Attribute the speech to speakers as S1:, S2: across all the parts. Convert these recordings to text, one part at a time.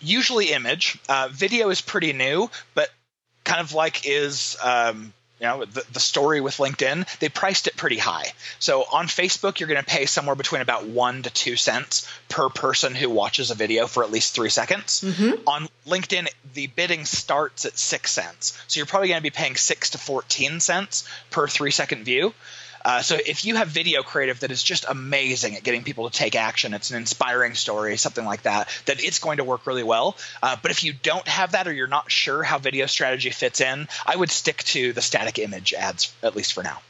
S1: usually image. Uh, video is pretty new, but kind of like is um, you know the, the story with linkedin they priced it pretty high so on facebook you're going to pay somewhere between about one to two cents per person who watches a video for at least three seconds
S2: Mm-hmm.
S1: on linkedin the bidding starts at six cents so you're probably going to be paying six to 14 cents per three second view uh, so if you have video creative that is just amazing at getting people to take action, it's an inspiring story, something like that, that it's going to work really well. Uh, but if you don't have that or you're not sure how video strategy fits in, I would stick to the static image ads at least for now.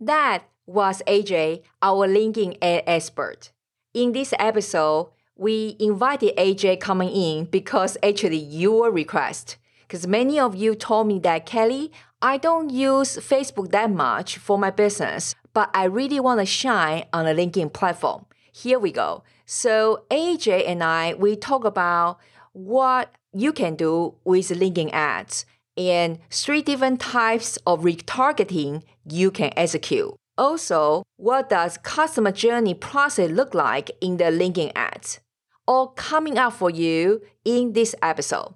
S2: That was AJ, our LinkedIn ad expert. In this episode, we invited AJ coming in because actually your request. Because many of you told me that Kelly, I don't use Facebook that much for my business, but I really want to shine on a LinkedIn platform. Here we go. So AJ and I, we talk about what you can do with LinkedIn ads and three different types of retargeting you can execute. Also, what does customer journey process look like in the LinkedIn ads? All coming up for you in this episode.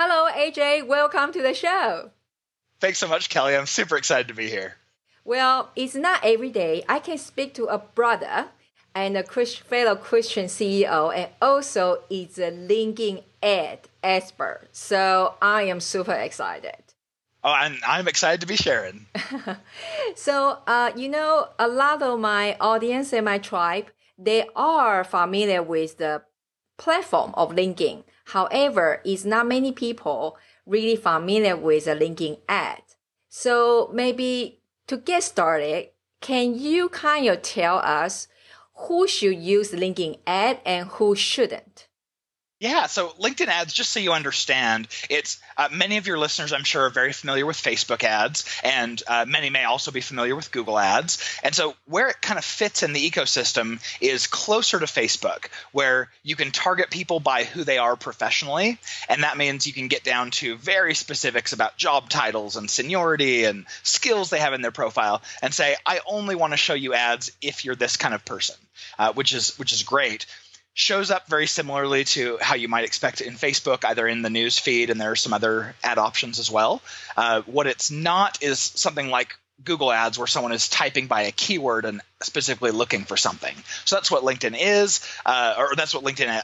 S2: Hello, AJ. Welcome to the show.
S1: Thanks so much, Kelly. I'm super excited to be here.
S2: Well, it's not every day I can speak to a brother and a Christ, fellow Christian CEO, and also is a LinkedIn ad expert. So I am super excited.
S1: Oh, and I'm excited to be sharing.
S2: So, uh, you know, a lot of my audience and my tribe, they are familiar with the platform of LinkedIn. However, it's not many people really familiar with a LinkedIn ad. So maybe to get started, can you kind of tell us who should use LinkedIn ad and who shouldn't?
S1: Yeah, so LinkedIn ads, just so you understand, it's uh, many of your listeners, I'm sure, are very familiar with Facebook ads, and uh, many may also be familiar with Google ads. And so, where it kind of fits in the ecosystem is closer to Facebook, where you can target people by who they are professionally. And that means you can get down to very specifics about job titles and seniority and skills they have in their profile, and say, I only want to show you ads if you're this kind of person, uh, which is which is great shows up very similarly to how you might expect in Facebook, either in the news feed, and there are some other ad options as well. Uh, what it's not is something like Google Ads, where someone is typing by a keyword and specifically looking for something. So that's what LinkedIn is, uh, or that's what LinkedIn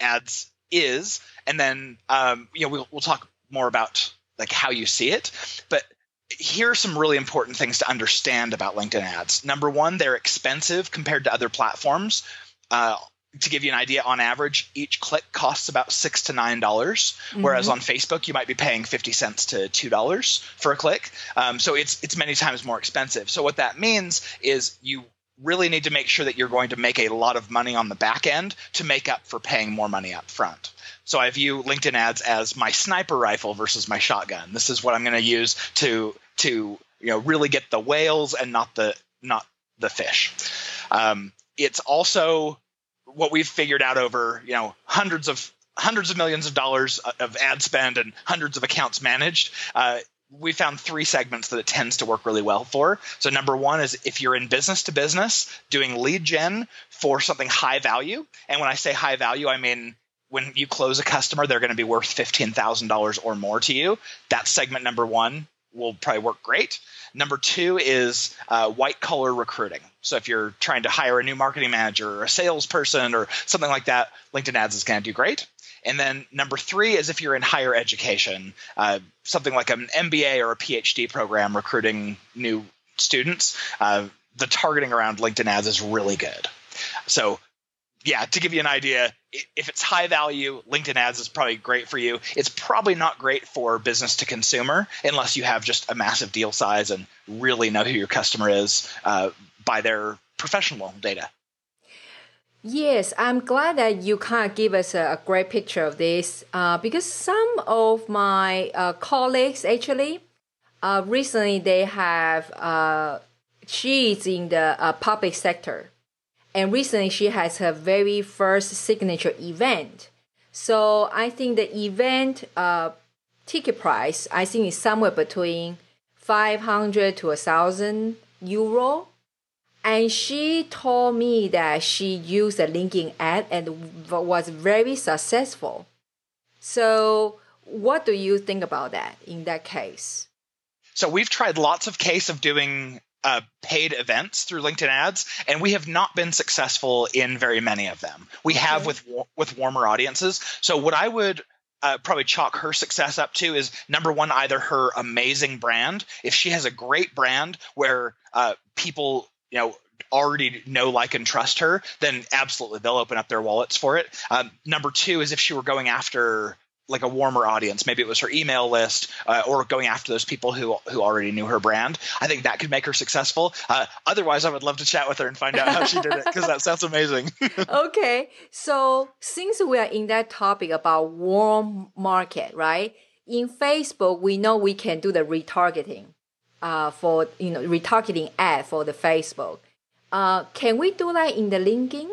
S1: Ads is. And then um, you know we'll, we'll talk more about like how you see it, but here are some really important things to understand about LinkedIn ads. Number one, they're expensive compared to other platforms. Uh, to give you an idea, on average, each click costs about six to nine dollars, whereas on Facebook you might be paying fifty cents to two dollars for a click. Um, so it's it's many times more expensive. So what that means is you really need to make sure that you're going to make a lot of money on the back end to make up for paying more money up front. So I view LinkedIn ads as my sniper rifle versus my shotgun. This is what I'm going to use to to you know really get the whales and not the not the fish. Um, it's also what we've figured out over you know hundreds of hundreds of millions of dollars of ad spend and hundreds of accounts managed. Uh, we found three segments that it tends to work really well for. So number one is if you're in business to business doing lead gen for something high value, and when I say high value, I mean when you close a customer, they're going to be worth fifteen thousand dollars or more to you. That's segment number one will probably work great. Number two is uh, white collar recruiting. So if you're trying to hire a new marketing manager or a salesperson or something like that, LinkedIn ads is going to do great. And then number three is if you're in higher education, uh, something like an MBA or a PhD program recruiting new students, uh, the targeting around LinkedIn ads is really good. So yeah, to give you an idea, if it's high value, LinkedIn ads is probably great for you. It's probably not great for business to consumer unless you have just a massive deal size and really know who your customer is uh, by their professional data.
S2: Yes, I'm glad that you kind of give us a, great picture of this uh, because some of my uh, colleagues actually uh, recently they have uh, she is in the uh, public sector and recently she has her very first signature event. So I think the event uh, ticket price I think is somewhere between 500 to a thousand euro and she told me that she used a LinkedIn ad and was very successful. So, what do you think about that in that case?
S1: So, we've tried lots of case of doing uh, paid events through LinkedIn ads, and we have not been successful in very many of them. We have with with warmer audiences. So, what I would uh, probably chalk her success up to is number one, either her amazing brand. If she has a great brand where uh, people you know already know like and trust her then absolutely they'll open up their wallets for it um, number two is if she were going after like a warmer audience. Maybe it was her email list uh, or going after those people who who already knew her brand. I think that could make her successful. Uh, otherwise i would love to chat with her and find out how she did it because that sounds amazing.
S2: Okay so since we are in that topic about warm market right? In facebook we know we can do the retargeting uh, for you know retargeting ad for the Facebook. Uh, can we do that in the LinkedIn?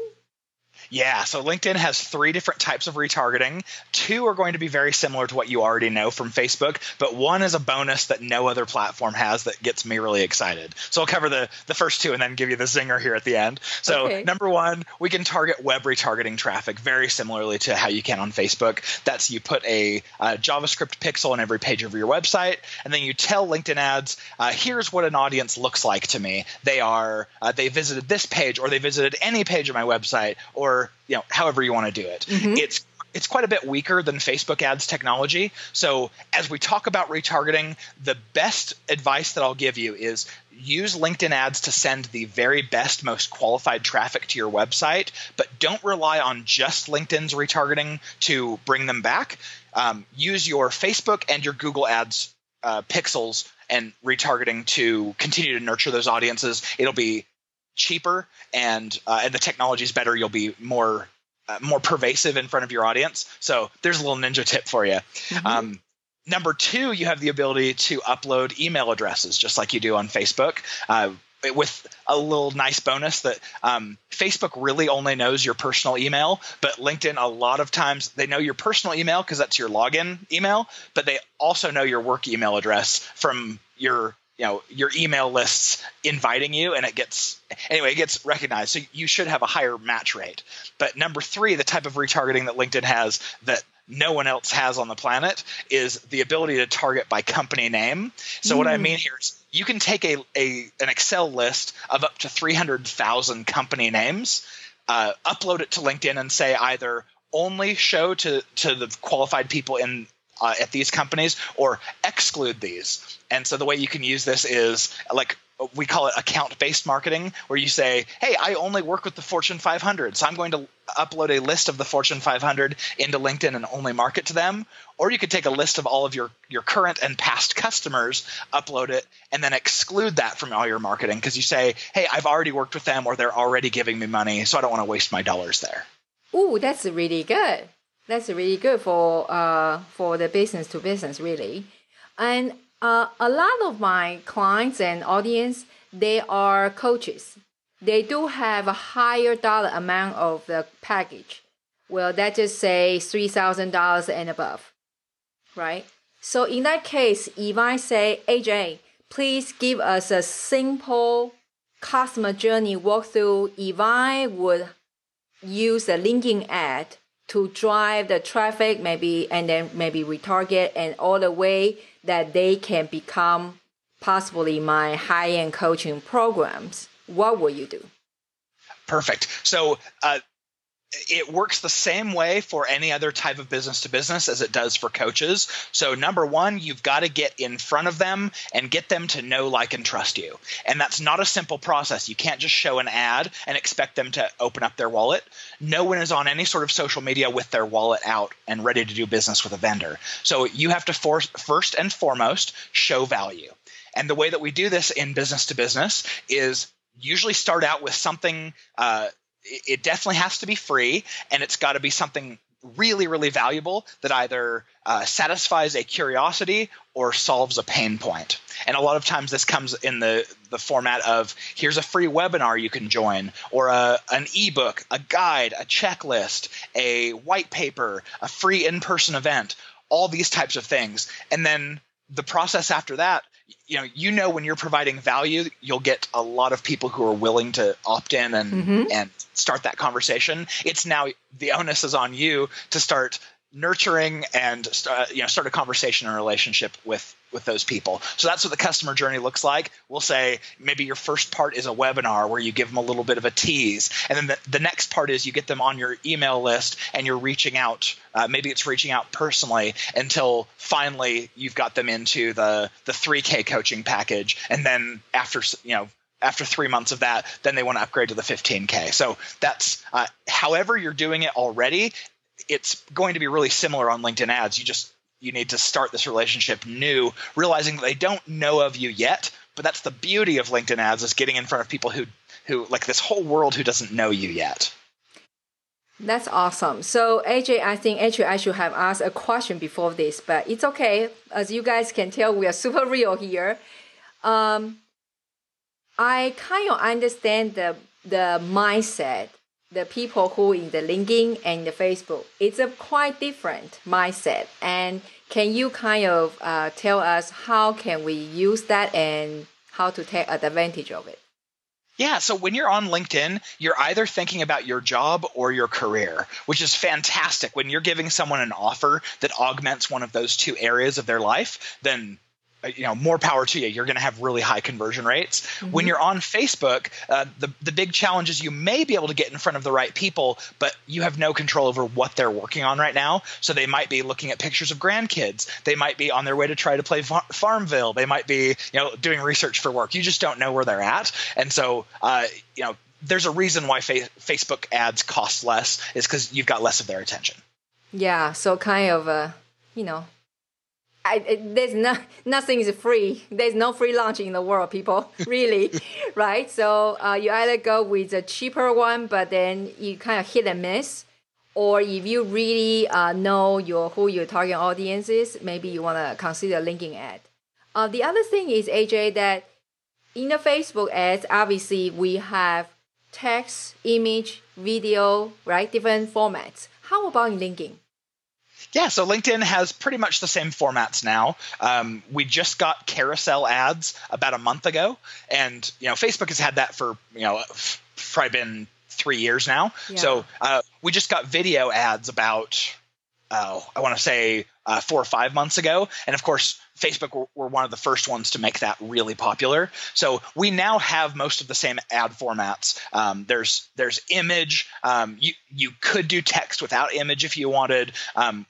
S1: Yeah, so LinkedIn has three different types of retargeting. Two are going to be very similar to what you already know from Facebook, but one is a bonus that no other platform has that gets me really excited. So I'll cover the the first two and then give you the zinger here at the end. So okay. number one, we can target web retargeting traffic very similarly to how you can on Facebook. That's you put a, a JavaScript pixel on every page of your website, and then you tell LinkedIn ads, uh, here's what an audience looks like to me. They are uh, they visited this page, or they visited any page of my website, or you know however you want to do it. Mm-hmm. It's it's quite a bit weaker than Facebook ads technology. So, as we talk about retargeting, the best advice that I'll give you is use LinkedIn ads to send the very best, most qualified traffic to your website, but don't rely on just LinkedIn's retargeting to bring them back. Um, use your Facebook and your Google ads uh, pixels and retargeting to continue to nurture those audiences. It'll be cheaper and uh, and the technology is better, you'll be more uh, more pervasive in front of your audience. So there's a little ninja tip for you. Mm-hmm. Um, number two, you have the ability to upload email addresses just like you do on Facebook. Uh, with a little nice bonus that um, Facebook really only knows your personal email, but LinkedIn a lot of times they know your personal email because that's your login email, but they also know your work email address from your you know your email lists inviting you and it gets anyway it gets recognized so you should have a higher match rate but number three the type of retargeting that linkedin has that no one else has on the planet is the ability to target by company name so mm. what i hmm. mean here is you can take a, a an excel list of up to 300000 company names uh, upload it to linkedin and say either only show to to the qualified people in uh, at these companies or exclude these. And so the way you can use this is like we call it account based marketing, where you say, Hey, I only work with the Fortune 500, so I'm going to upload a list of the Fortune 500 into LinkedIn and only market to them. Or you could take a list of all of your, your current and past customers, upload it, and then exclude that from all your marketing because you say, Hey, I've already worked with them or they're already giving me money, so I don't want to waste my dollars there.
S2: Ooh, that's really good that's really good for uh for the business to business really. And uh, a lot of my clients and audience they are coaches. They do have a higher dollar amount of the package. Well that just say $3000 and above right? So in that case if i say aj please give us a simple customer journey walkthrough if i would use a LinkedIn ad to drive the traffic maybe and then maybe retarget and all the way that they can become possibly my high-end coaching programs. What will you do?
S1: Perfect. So uh, it works the same way for any other type of business to business as it does for coaches. So, number one, you've got to get in front of them and get them to know, like, and trust you. And that's not a simple process. You can't just show an ad and expect them to open up their wallet. No one is on any sort of social media with their wallet out and ready to do business with a vendor. So, you have to force, first and foremost show value. And the way that we do this in business to business is usually start out with something uh, it definitely has to be free and it's got to be something really, really valuable that either uh, satisfies a curiosity or solves a pain point. And a lot of times this comes in the, the format of here's a free webinar you can join, or a, an ebook, a guide, a checklist, a white paper, a free in person event, all these types of things. And then the process after that you know you know when you're providing value you'll get a lot of people who are willing to opt in and mm-hmm. and start that conversation it's now the onus is on you to start nurturing and uh, you know start a conversation and relationship with with those people so that's what the customer journey looks like we'll say maybe your first part is a webinar where you give them a little bit of a tease and then the, the next part is you get them on your email list and you're reaching out uh, maybe it's reaching out personally until finally you've got them into the the 3k coaching package and then after you know after three months of that, then they want to upgrade to the 15K. So that's uh, however you're doing it already it's going to be really similar on LinkedIn ads. You just you need to start this relationship new, realizing that they don't know of you yet. But that's the beauty of LinkedIn ads is getting in front of people who who like this whole world who doesn't know you yet.
S2: That's awesome. So AJ, I think actually I should have asked a question before this, but it's okay. As you guys can tell, we are super real here. Um, I kind of understand the the mindset the people who in the LinkedIn and the Facebook, it's a quite different mindset. And can you kind of uh, tell us how can we use that and how to take advantage of it?
S1: Yeah, so when you're on LinkedIn, you're either thinking about your job or your career, which is fantastic. When you're giving someone an offer that augments one of those two areas of their life, then you know more power to you. You're going to have really high conversion rates. Mm-hmm. when you're on facebook uh, the, the big challenge is you may be able to get in front of the right people but you have no control over what they're working on right now. So they might be looking at pictures of grandkids. They might be on their way to try to play far- farmville. They might be you know doing research for work. You just don't know where they're at. And so uh, you know there's a reason why fa- facebook ads cost less is because you've got less of their attention.
S2: Yeah so kind of uh you know I, there's no nothing is free. There's no free lunch in the world, people. Really, right? So uh, you either go with a cheaper one, but then you kind of hit and miss, or if you really uh, know your who your target audience is, maybe you want to consider LinkedIn ad. Uh, the other thing is AJ that in the Facebook ads, obviously we have text, image, video, right? Different formats. How about in LinkedIn?
S1: Yeah, so LinkedIn has pretty much the same formats now. Um, we just got carousel ads about a month ago, and you know Facebook has had that for you know probably been three years now. Yeah. So uh, we just got video ads about oh I want to say uh, four or five months ago, and of course Facebook were, were, one of the first ones to make that really popular. So we now have most of the same ad formats. Um, there's there's image. Um, you you could do text without image if you wanted. Um,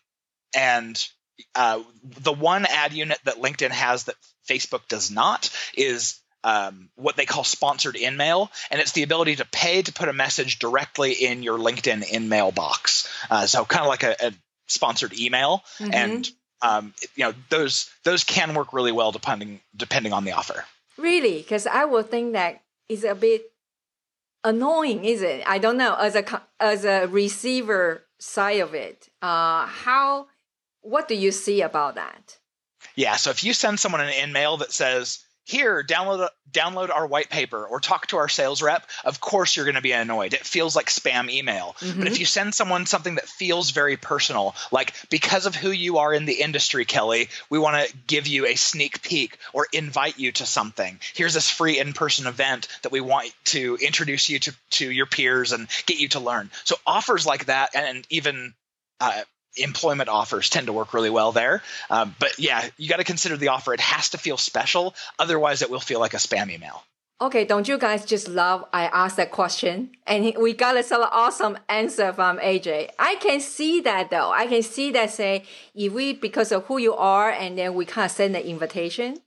S1: and uh, the one ad unit that LinkedIn has that Facebook does not is um, what they call sponsored InMail, and it's the ability to pay to put a message directly in your LinkedIn InMail box. Uh, so kind of like a, a, sponsored email, mm-hmm. and um, you know those those can work really well depending depending on the offer.
S2: Really, because I would think that is a bit annoying, is it? I don't know. As a as a receiver side of it, uh, how what do you see about that?
S1: Yeah, so if you send someone an InMail that says, here, download download our white paper or talk to our sales rep, of course you're going to be annoyed. It feels like spam email. Mm-hmm. But if you send someone something that feels very personal, like because of who you are in the industry, Kelly, we want to give you a sneak peek or invite you to something. Here's this free in-person event that we want to introduce you to to your peers and get you to learn. So offers like that and even uh, employment offers tend to work really well there. Um, but yeah, you got to consider the offer. It has to feel special. Otherwise, it will feel like a spam email.
S2: Okay, don't you guys just love I asked that question and we got a sort of awesome answer from AJ. I can see that though. I can see that say if we because of who you are and then we of send the invitation,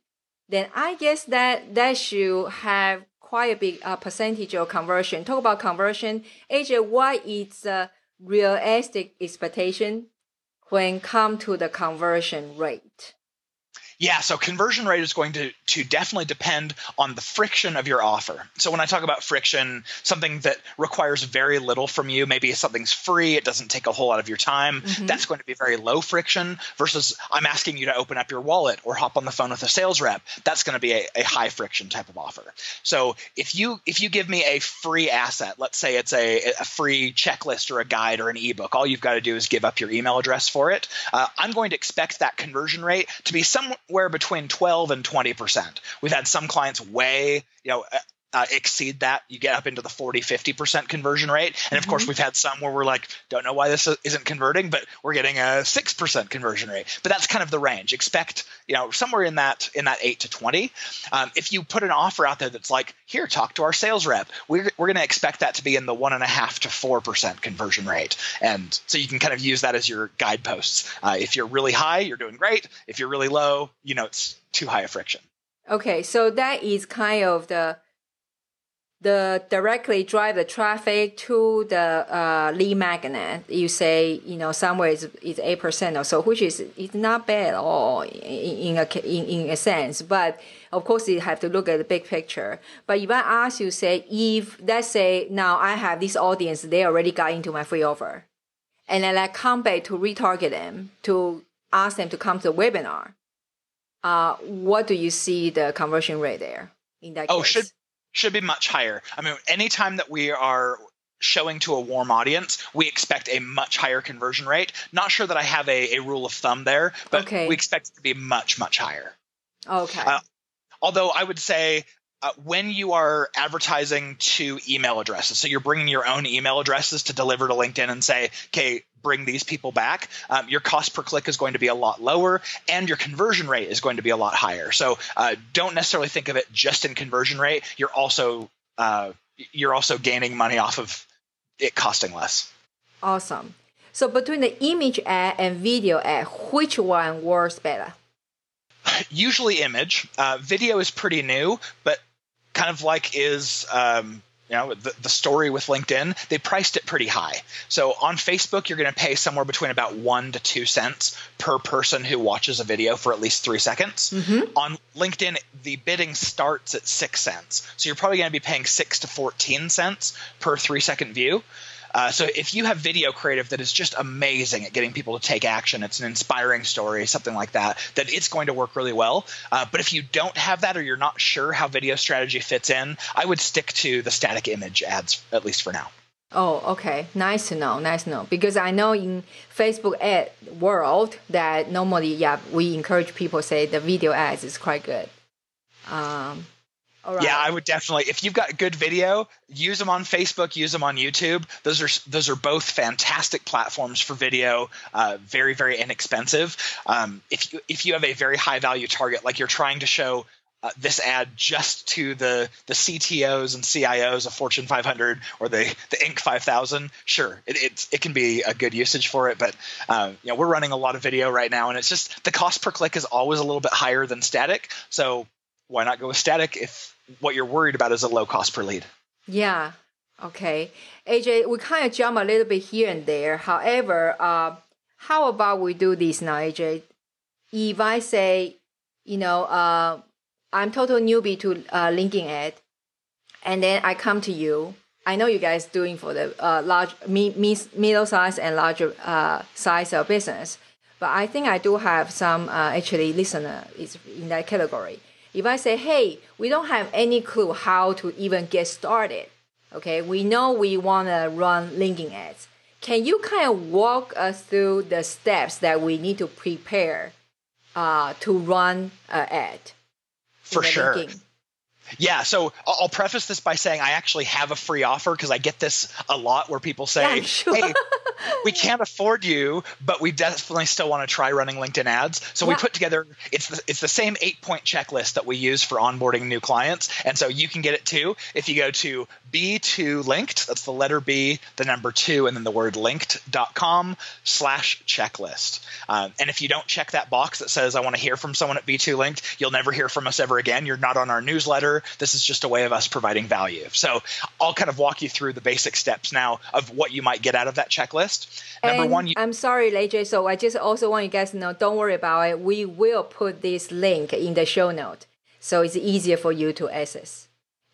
S2: then I guess that that should have quite a big uh, percentage of conversion. Talk about conversion, AJ. What is the realistic expectation when come to the conversion rate?
S1: Yeah, so conversion rate is going to, to definitely depend on the friction of your offer. So when I talk about friction, something that requires very little from you, maybe something's free, it doesn't take a whole lot of your time, mm-hmm. that's going to be very low friction versus I'm asking you to open up your wallet or hop on the phone with a sales rep. That's going to be a, a high friction type of offer. So if you if you give me a free asset, let's say it's a, a free checklist or a guide or an ebook, all you've got to do is give up your email address for it. Uh, I'm going to expect that conversion rate to be somewhat somewhere between 12 and 20%. We've had some clients way, you know, uh, exceed that, you get up into the 40, 50% conversion rate. And of mm-hmm. course, we've had some where we're like, don't know why this isn't converting, but we're getting a 6% conversion rate. But that's kind of the range. Expect, you know, somewhere in that, in that 8 to 20. Um, if you put an offer out there that's like, here, talk to our sales rep, we're, we're going to expect that to be in the 1.5 to 4% conversion rate. And so you can kind of use that as your guideposts. Uh, if you're really high, you're doing great. If you're really low, you know, it's too high a friction.
S2: Okay, so that is kind of the the directly drive the traffic to the uh, lead magnet. You say you know somewhere is is eight percent or so, which is it's not bad at all in, in a in, in a sense. But of course, you have to look at the big picture. But if I ask you, say if let's say now I have this audience, they already got into my free offer, and then I come back to retarget them to ask them to come to the webinar. Uh, what do you see the conversion rate there in that?
S1: Oh,
S2: case?
S1: should should be much higher. I mean, anytime that we are showing to a warm audience, we expect a much higher conversion rate. Not sure that I have a, a rule of thumb there, but okay. we expect it to be much, much higher.
S2: Okay. Uh,
S1: although I would say uh, when you are advertising to email addresses, so you're bringing your own email addresses to deliver to LinkedIn and say, okay, bring these people back, um, your cost per click is going to be a lot lower and your conversion rate is going to be a lot higher. So uh, don't necessarily think of it just in conversion rate. You're also uh, you're also gaining money off of it costing less.
S2: Awesome. So between the image ad and video ad, which one works better?
S1: Usually image. Uh, video is pretty new, but kind of like is um, you know the, the story with linkedin they priced it pretty high. So on facebook you're going to pay somewhere between about one to two cents per person who watches a video for at least three seconds. Mm-hmm. on linkedin the bidding starts at six cents. So you're probably going to be paying six to 14 cents per three second view uh, so if you have video creative that is just amazing at getting people to take action, it's an inspiring story, something like that, that it's going to work really well. Uh, but if you don't have that or you're not sure how video strategy fits in, I would stick to the static image ads at least for now.
S2: Oh, okay. Nice to know. Nice to know. Because I know in Facebook ad world that normally, yeah, we encourage people say the video ads is quite good. Um,
S1: yeah, I would definitely. If you've got good video, use them on Facebook, use them on YouTube. Those are those are both fantastic platforms for video. Uh, very very inexpensive. Um, if you if you have a very high value target, like you're trying to show uh, this ad just to the the CTOs and CIOs of Fortune 500 or the the Inc 5000, sure, it it can be a good usage for it. But uh, you know, we're running a lot of video right now, and it's just the cost per click is always a little bit higher than static. So why not go with static if what you're worried about is a low cost per lead.
S2: Yeah. Okay. AJ, we kind of jump a little bit here and there. However, uh, how about we do this now, AJ? If I say, you know, uh, I'm total newbie to uh, LinkedIn ad, and then I come to you. I know you guys doing for the uh, large, me, me, middle size and larger uh, size of business, but I think I do have some uh, actually listener is in that category. If I say, hey, we don't have any clue how to even get started, okay, we know we want to run LinkedIn ads. Can you kind of walk us through the steps that we need to prepare uh, to run an ad?
S1: For sure. LinkedIn? Yeah, so I'll preface this by saying I actually have a free offer because I get this a lot where people say,
S2: yeah, sure.
S1: "Hey, we can't afford you, but we definitely still want to try running LinkedIn ads." So yeah. we put together it's the, it's the same eight point checklist that we use for onboarding new clients, and so you can get it too if you go to B2 linked. That's the letter B, the number two, and then the word linked.com slash checklist. Um, and if you don't check that box that says I want to hear from someone at B2 linked, you'll never hear from us ever again. You're not on our newsletter this is just a way of us providing value. So I'll kind of walk you through the basic steps now of what you might get out of that checklist. Number
S2: and
S1: one, you,
S2: I'm sorry, AJ. So I just also want you guys to know, don't worry about it. We will put this link in the show note, so it's easier for you to access.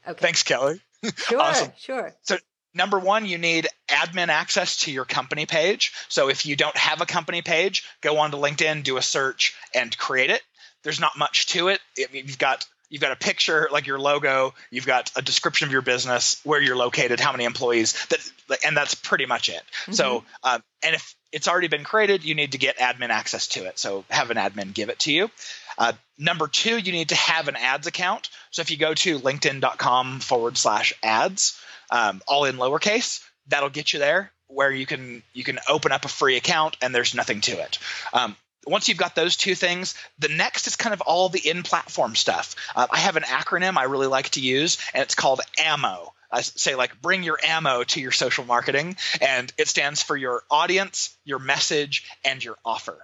S2: Okay.
S1: thanks, Kelly.
S2: Sure,
S1: Awesome.
S2: sure.
S1: So number one, you need admin access to your company page. So if you don't have a company page, go onto LinkedIn, do a search, and create it. There's not much to it. You've got you've got a picture like your logo, you've got a description of your business, where you're located, how many employees, that, and that's pretty much it. So, um, and if it's already been created, you need to get admin access to it. So have an admin give it to you. Uh, number two, you need to have an ads account. So if you go to linkedin.com forward slash ads, um, all in lowercase, that'll get you there where you can you can open up a free account and there's nothing to it. Um, once you've got those two things, the next is kind of all the in-platform stuff. Uh, I have an acronym I really like to use, and it's called AMMO. I say like bring your ammo to your social marketing, and it stands for your audience, your message, and your offer.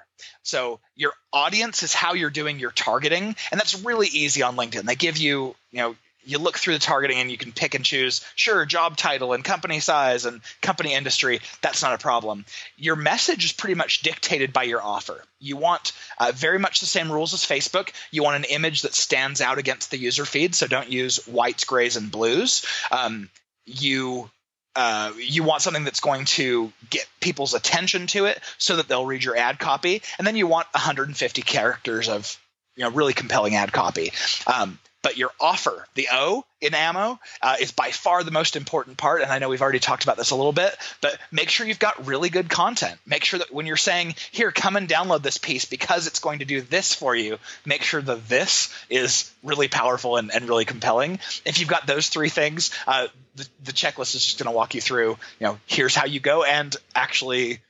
S1: So your audience is how you're doing your targeting, and that's really easy on LinkedIn. They give you, you know, you look through the targeting and you can pick and choose sure job title and company size and company industry that's not a problem. Your message is pretty much dictated by your offer. You want uh, very much the same rules as facebook. You want an image that stands out against the user feed so don't use whites grays and blues. Um, you uh, you want something that's going to get people's attention to it so that they'll read your ad copy. And then you want 150 characters of you know really compelling ad copy. Um, but your offer, the O in ammo, uh, is by far the most important part. And I know we've already talked about this a little bit, but make sure you've got really good content. Make sure that when you're saying, here, come and download this piece because it's going to do this for you, make sure the this is really powerful and, and really compelling. If you've got those three things, uh, the, the checklist is just going to walk you through, you know, here's how you go and actually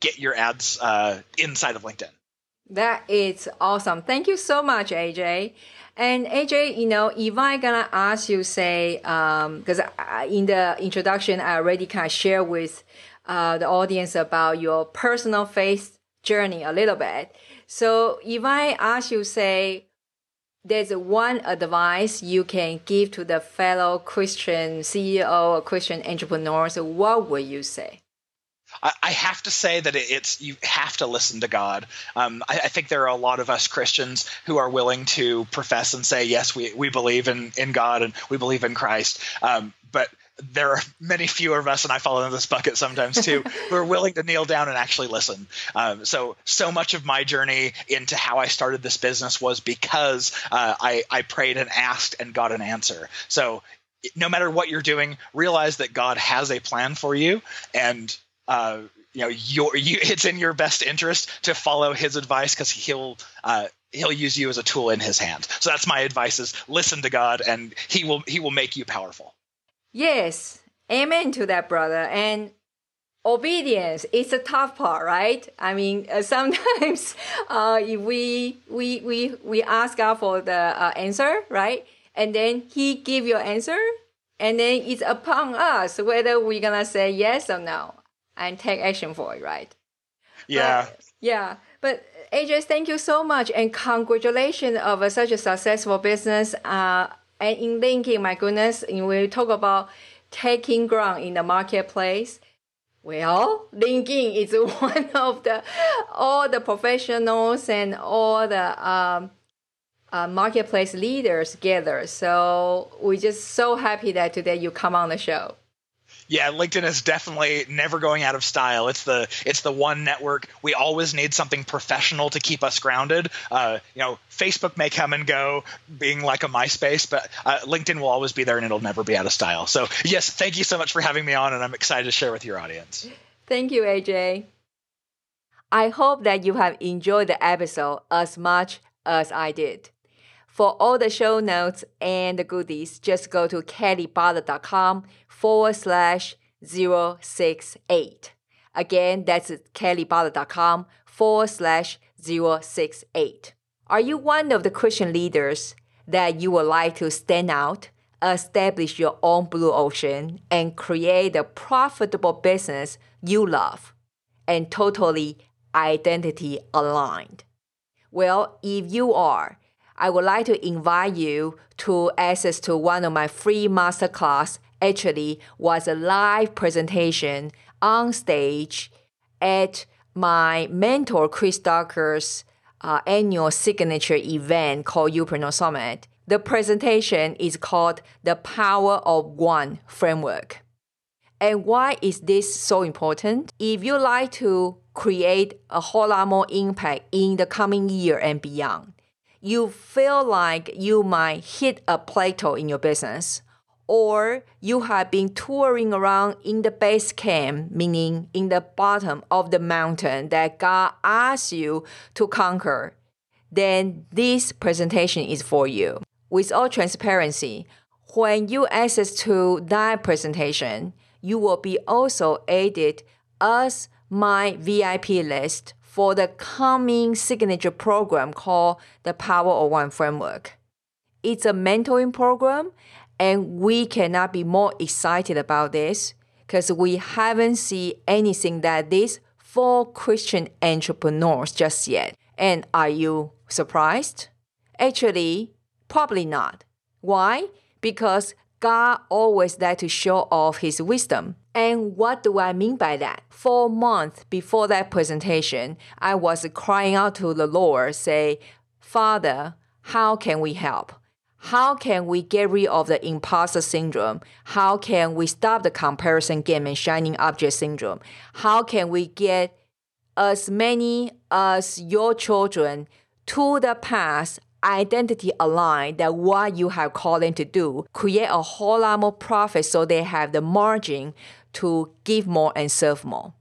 S1: get your ads uh, inside of LinkedIn.
S2: That is awesome. Thank you so much, AJ. And AJ, you know, if I gonna ask you, say, um, because um, in the introduction, I already kind of share with uh, the audience about your personal faith journey a little bit. So if I ask you, say, there's one advice you can give to the fellow Christian CEO or Christian entrepreneurs, what would you say?
S1: I, have to say that it's you have to listen to God. Um, I, I, think there are a lot of us Christians who are willing to profess and say, yes, we, we believe in, in God and we believe in Christ. Um, but there are many fewer of us, and I fall into this bucket sometimes too, who are willing to kneel down and actually listen. Um, so, so much of my journey into how I started this business was because uh, I, I prayed and asked and got an answer. So, no matter what you're doing, realize that God has a plan for you, and uh, you know your you it's in your best interest to follow his advice because he'll uh, he'll use you as a tool in his hand. So that's my advice is listen to god and he will he will make you powerful.
S2: Yes. Amen to that brother. And obedience is a tough part right? I mean uh, sometimes uh, if we we we we ask god for the uh, answer right? And then he give your answer and then it's upon us whether we're gonna say yes or no and take action for it, right?
S1: Yeah.
S2: But, yeah. But AJ, thank you so much and congratulations of such a successful business. Uh, and in LinkedIn, my goodness, we talk about taking ground in the marketplace. Well, LinkedIn is one of the all the professionals and all the um, uh, marketplace leaders together. So we're just so happy that today you come on the show
S1: yeah, LinkedIn is definitely never going out of style. It's the it's the one network. We always need something professional to keep us grounded. Uh, you know, Facebook may come and go, being like a MySpace, but uh, LinkedIn will always be there, and it'll never be out of style. So, yes, thank you so much for having me on, and I'm excited to share with your audience.
S2: Thank you, AJ. I hope that you have enjoyed the episode as much as I did. For all the show notes and the goodies, just go to kellybotha.com forward slash 068. Again, that's kellybotha.com forward slash 068. Are you one of the Christian leaders that you would like to stand out, establish your own blue ocean, and create a profitable business you love and totally identity aligned? Well, if you are, I would like to invite you to access to one of my free masterclass. Actually, was a live presentation on stage at my mentor Chris Ducker's uh, annual signature event called Youpreneur Summit. The presentation is called The Power of One Framework. And why is this so important? If you like to create a whole lot more impact in the coming year and beyond, you feel like you might hit a plateau in your business, or you have been touring around in the base camp, meaning in the bottom of the mountain that God asked you to conquer, then this presentation is for you. With all transparency, when you access to that presentation, you will be also added as my VIP list for the coming signature program called the Power of One Framework. It's a mentoring program, and we cannot be more excited about this because we haven't seen anything that this for Christian entrepreneurs just yet. And are you surprised? Actually, probably not. Why? Because God always like to show off his wisdom. And what do I mean by that? Four months before that presentation, I was crying out to the Lord, say, Father, how can we help? How can we get rid of the imposter syndrome? How can we stop the comparison game and shining object syndrome? How can we get as many as your children to the path identity aligned that what you have called them to do, create a whole lot more profit so they have the margin to give more and serve more.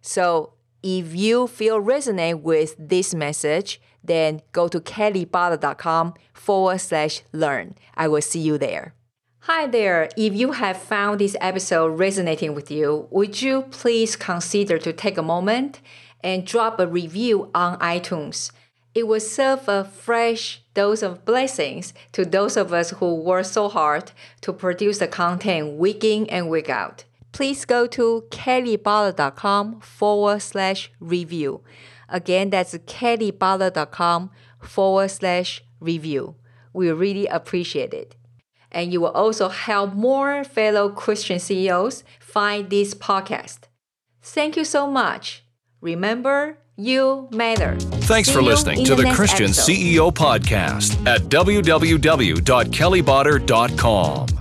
S2: So if you feel resonate with this message, then go to kellybotha.com forward slash learn. I will see you there. Hi there. If you have found this episode resonating with you, would you please consider to take a moment and drop a review on iTunes? It will serve a fresh dose of blessings to those of us who work so hard to produce the content week in and week out please go to kellybotha.com forward slash review. Again, that's kellybotha.com forward slash review. We really appreciate it. And you will also help more fellow Christian CEOs find this podcast. Thank you so much. Remember, you matter.
S3: Thanks
S2: See
S3: for listening to the
S2: next
S3: Christian
S2: episode.
S3: CEO Podcast at www.kellybotha.com.